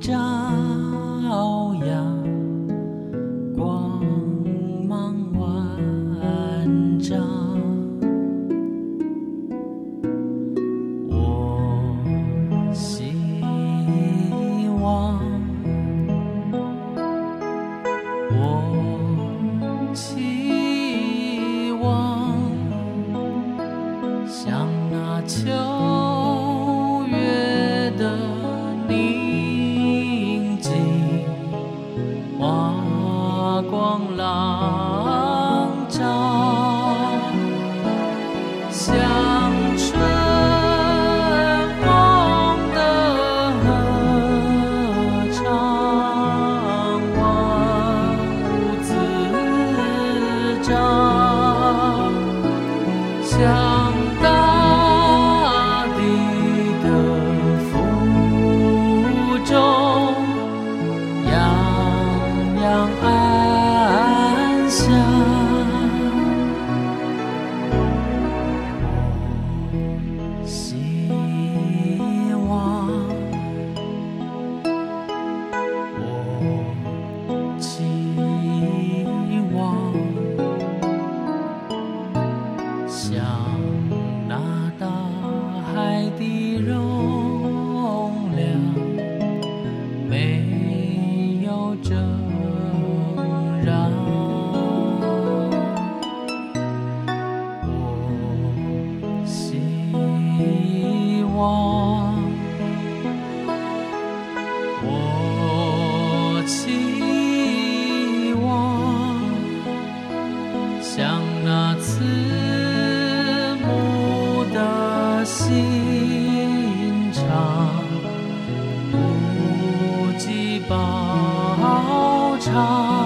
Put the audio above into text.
朝阳，光芒万丈。我希望，我期望，像那秋像那大海的容量，没有征让。我希望。心肠不计报偿。